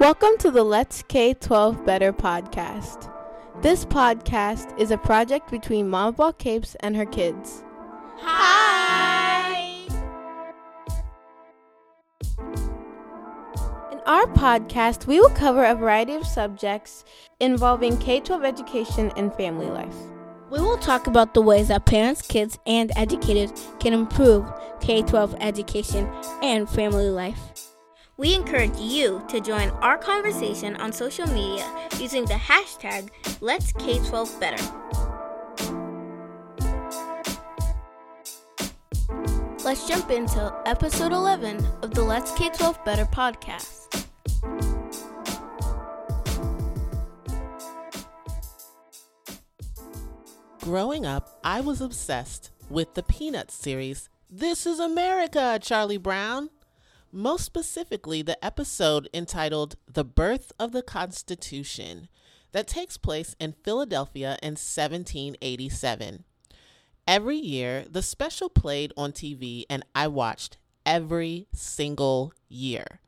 Welcome to the Let's K 12 Better podcast. This podcast is a project between Mom of All Capes and her kids. Hi! In our podcast, we will cover a variety of subjects involving K 12 education and family life. We will talk about the ways that parents, kids, and educators can improve K 12 education and family life. We encourage you to join our conversation on social media using the hashtag Let's K 12 Better. Let's jump into episode 11 of the Let's K 12 Better podcast. Growing up, I was obsessed with the Peanuts series, This is America, Charlie Brown. Most specifically, the episode entitled The Birth of the Constitution that takes place in Philadelphia in 1787. Every year, the special played on TV, and I watched every single year.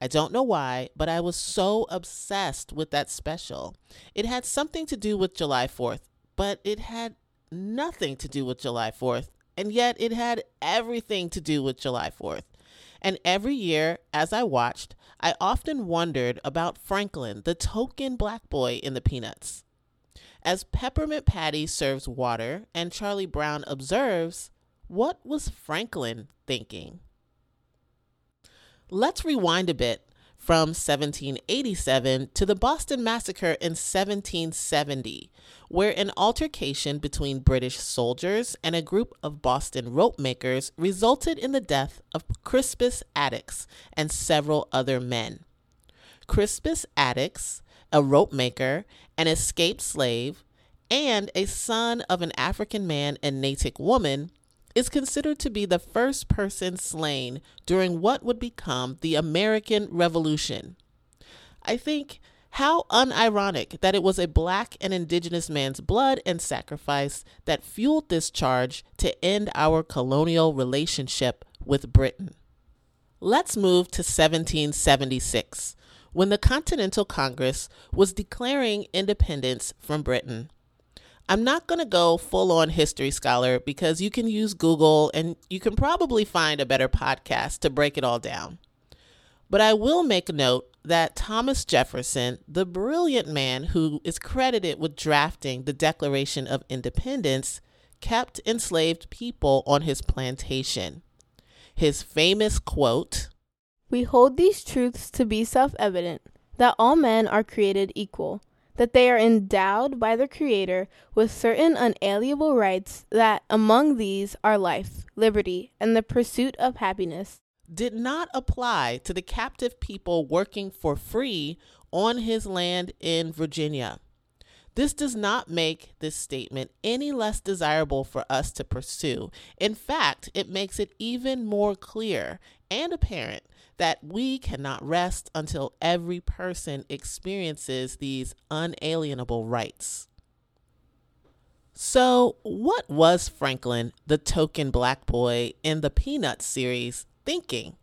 I don't know why, but I was so obsessed with that special. It had something to do with July 4th, but it had nothing to do with July 4th, and yet it had everything to do with July 4th. And every year, as I watched, I often wondered about Franklin, the token black boy in the Peanuts. As Peppermint Patty serves water and Charlie Brown observes, what was Franklin thinking? Let's rewind a bit from 1787 to the Boston Massacre in 1770, where an altercation between British soldiers and a group of Boston rope makers resulted in the death of Crispus Attucks and several other men. Crispus Attucks, a rope maker, an escaped slave, and a son of an African man and Natick woman, is considered to be the first person slain during what would become the American Revolution. I think how unironic that it was a black and indigenous man's blood and sacrifice that fueled this charge to end our colonial relationship with Britain. Let's move to 1776, when the Continental Congress was declaring independence from Britain. I'm not going to go full on history scholar because you can use Google and you can probably find a better podcast to break it all down. But I will make note that Thomas Jefferson, the brilliant man who is credited with drafting the Declaration of Independence, kept enslaved people on his plantation. His famous quote We hold these truths to be self evident that all men are created equal that they are endowed by their Creator with certain unalienable rights, that among these are life, liberty, and the pursuit of happiness, did not apply to the captive people working for free on his land in Virginia. This does not make this statement any less desirable for us to pursue. In fact, it makes it even more clear and apparent that we cannot rest until every person experiences these unalienable rights. So, what was Franklin, the token black boy in the Peanuts series, thinking?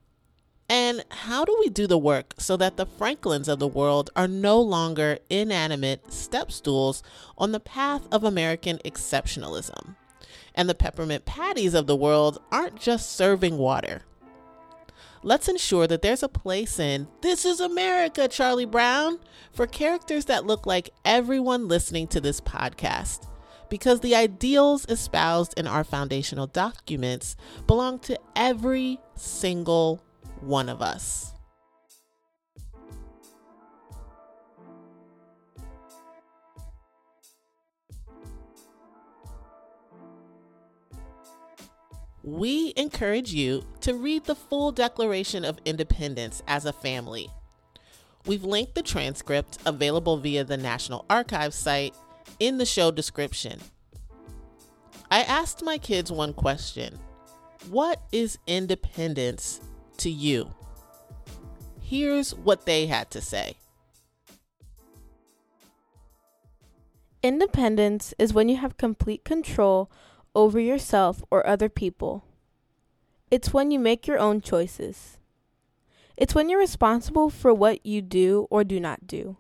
And how do we do the work so that the Franklins of the world are no longer inanimate step stools on the path of American exceptionalism? And the peppermint patties of the world aren't just serving water. Let's ensure that there's a place in This is America, Charlie Brown, for characters that look like everyone listening to this podcast. Because the ideals espoused in our foundational documents belong to every single one of us. we encourage you to read the full Declaration of Independence as a family. We've linked the transcript available via the National Archives site in the show description. I asked my kids one question What is independence to you? Here's what they had to say Independence is when you have complete control over yourself or other people. It's when you make your own choices. It's when you're responsible for what you do or do not do.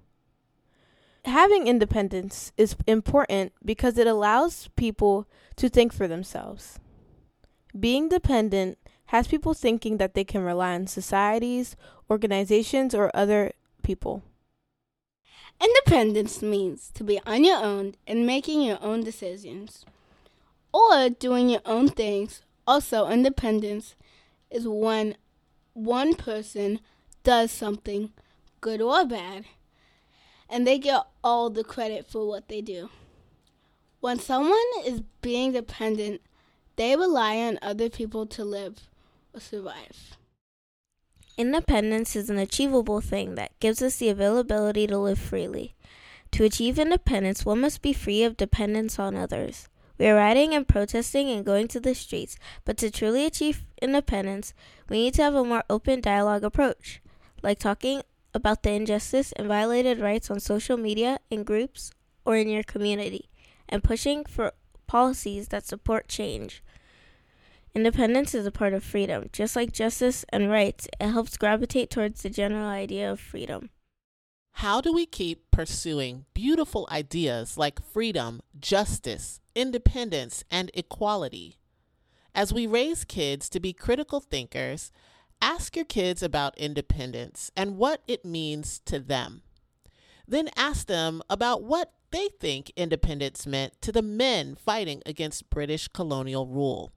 Having independence is important because it allows people to think for themselves. Being dependent has people thinking that they can rely on societies, organizations, or other people. Independence means to be on your own and making your own decisions or doing your own things. Also, independence is when one person does something, good or bad, and they get all the credit for what they do. When someone is being dependent, they rely on other people to live survive. Independence is an achievable thing that gives us the availability to live freely. To achieve independence, one must be free of dependence on others. We are rioting and protesting and going to the streets, but to truly achieve independence, we need to have a more open dialogue approach, like talking about the injustice and violated rights on social media, in groups, or in your community, and pushing for policies that support change. Independence is a part of freedom. Just like justice and rights, it helps gravitate towards the general idea of freedom. How do we keep pursuing beautiful ideas like freedom, justice, independence, and equality? As we raise kids to be critical thinkers, ask your kids about independence and what it means to them. Then ask them about what they think independence meant to the men fighting against British colonial rule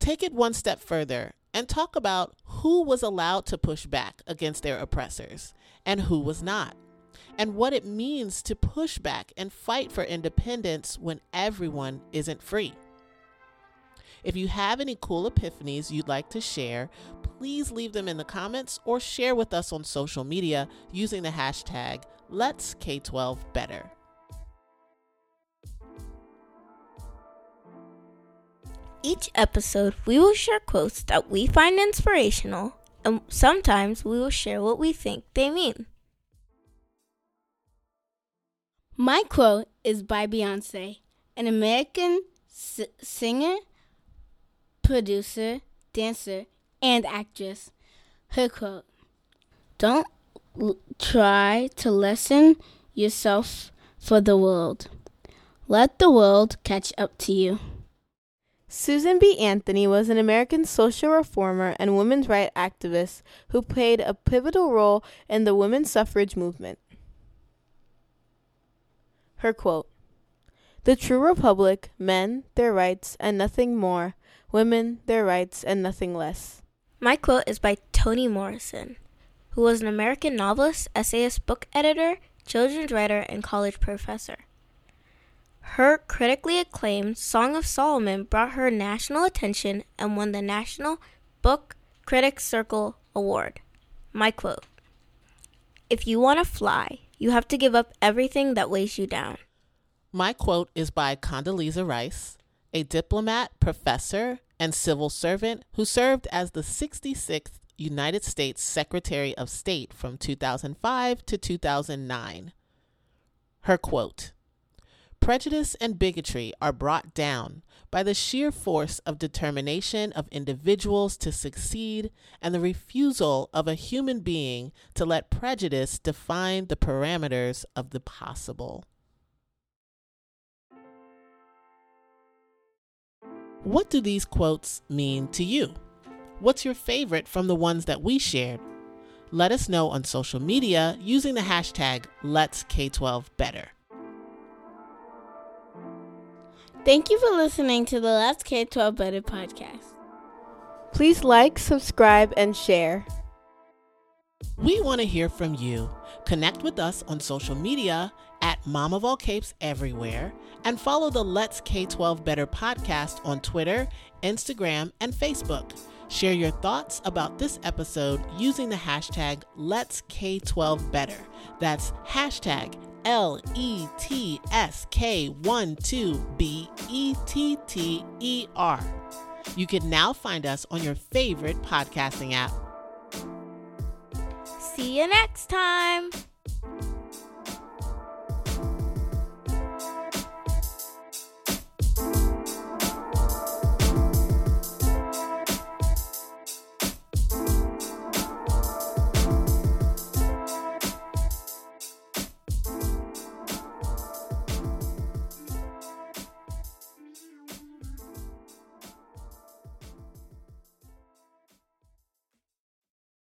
take it one step further and talk about who was allowed to push back against their oppressors and who was not, and what it means to push back and fight for independence when everyone isn't free. If you have any cool epiphanies you'd like to share, please leave them in the comments or share with us on social media using the hashtag Let'sK12Better. Each episode, we will share quotes that we find inspirational, and sometimes we will share what we think they mean. My quote is by Beyonce, an American s- singer, producer, dancer, and actress. Her quote Don't l- try to lessen yourself for the world. Let the world catch up to you. Susan B. Anthony was an American social reformer and women's rights activist who played a pivotal role in the women's suffrage movement. Her quote The true republic, men, their rights, and nothing more, women, their rights, and nothing less. My quote is by Toni Morrison, who was an American novelist, essayist, book editor, children's writer, and college professor. Her critically acclaimed Song of Solomon brought her national attention and won the National Book Critics Circle Award. My quote If you want to fly, you have to give up everything that weighs you down. My quote is by Condoleezza Rice, a diplomat, professor, and civil servant who served as the 66th United States Secretary of State from 2005 to 2009. Her quote prejudice and bigotry are brought down by the sheer force of determination of individuals to succeed and the refusal of a human being to let prejudice define the parameters of the possible. What do these quotes mean to you? What's your favorite from the ones that we shared? Let us know on social media using the hashtag Let'sK12Better. Thank you for listening to the Let's K 12 Better podcast. Please like, subscribe, and share. We want to hear from you. Connect with us on social media at Mom of All Capes everywhere and follow the Let's K12 Better podcast on Twitter, Instagram, and Facebook. Share your thoughts about this episode using the hashtag Let's K12 Better. That's hashtag L E T S K 1 2 B E T T E R. You can now find us on your favorite podcasting app. See you next time.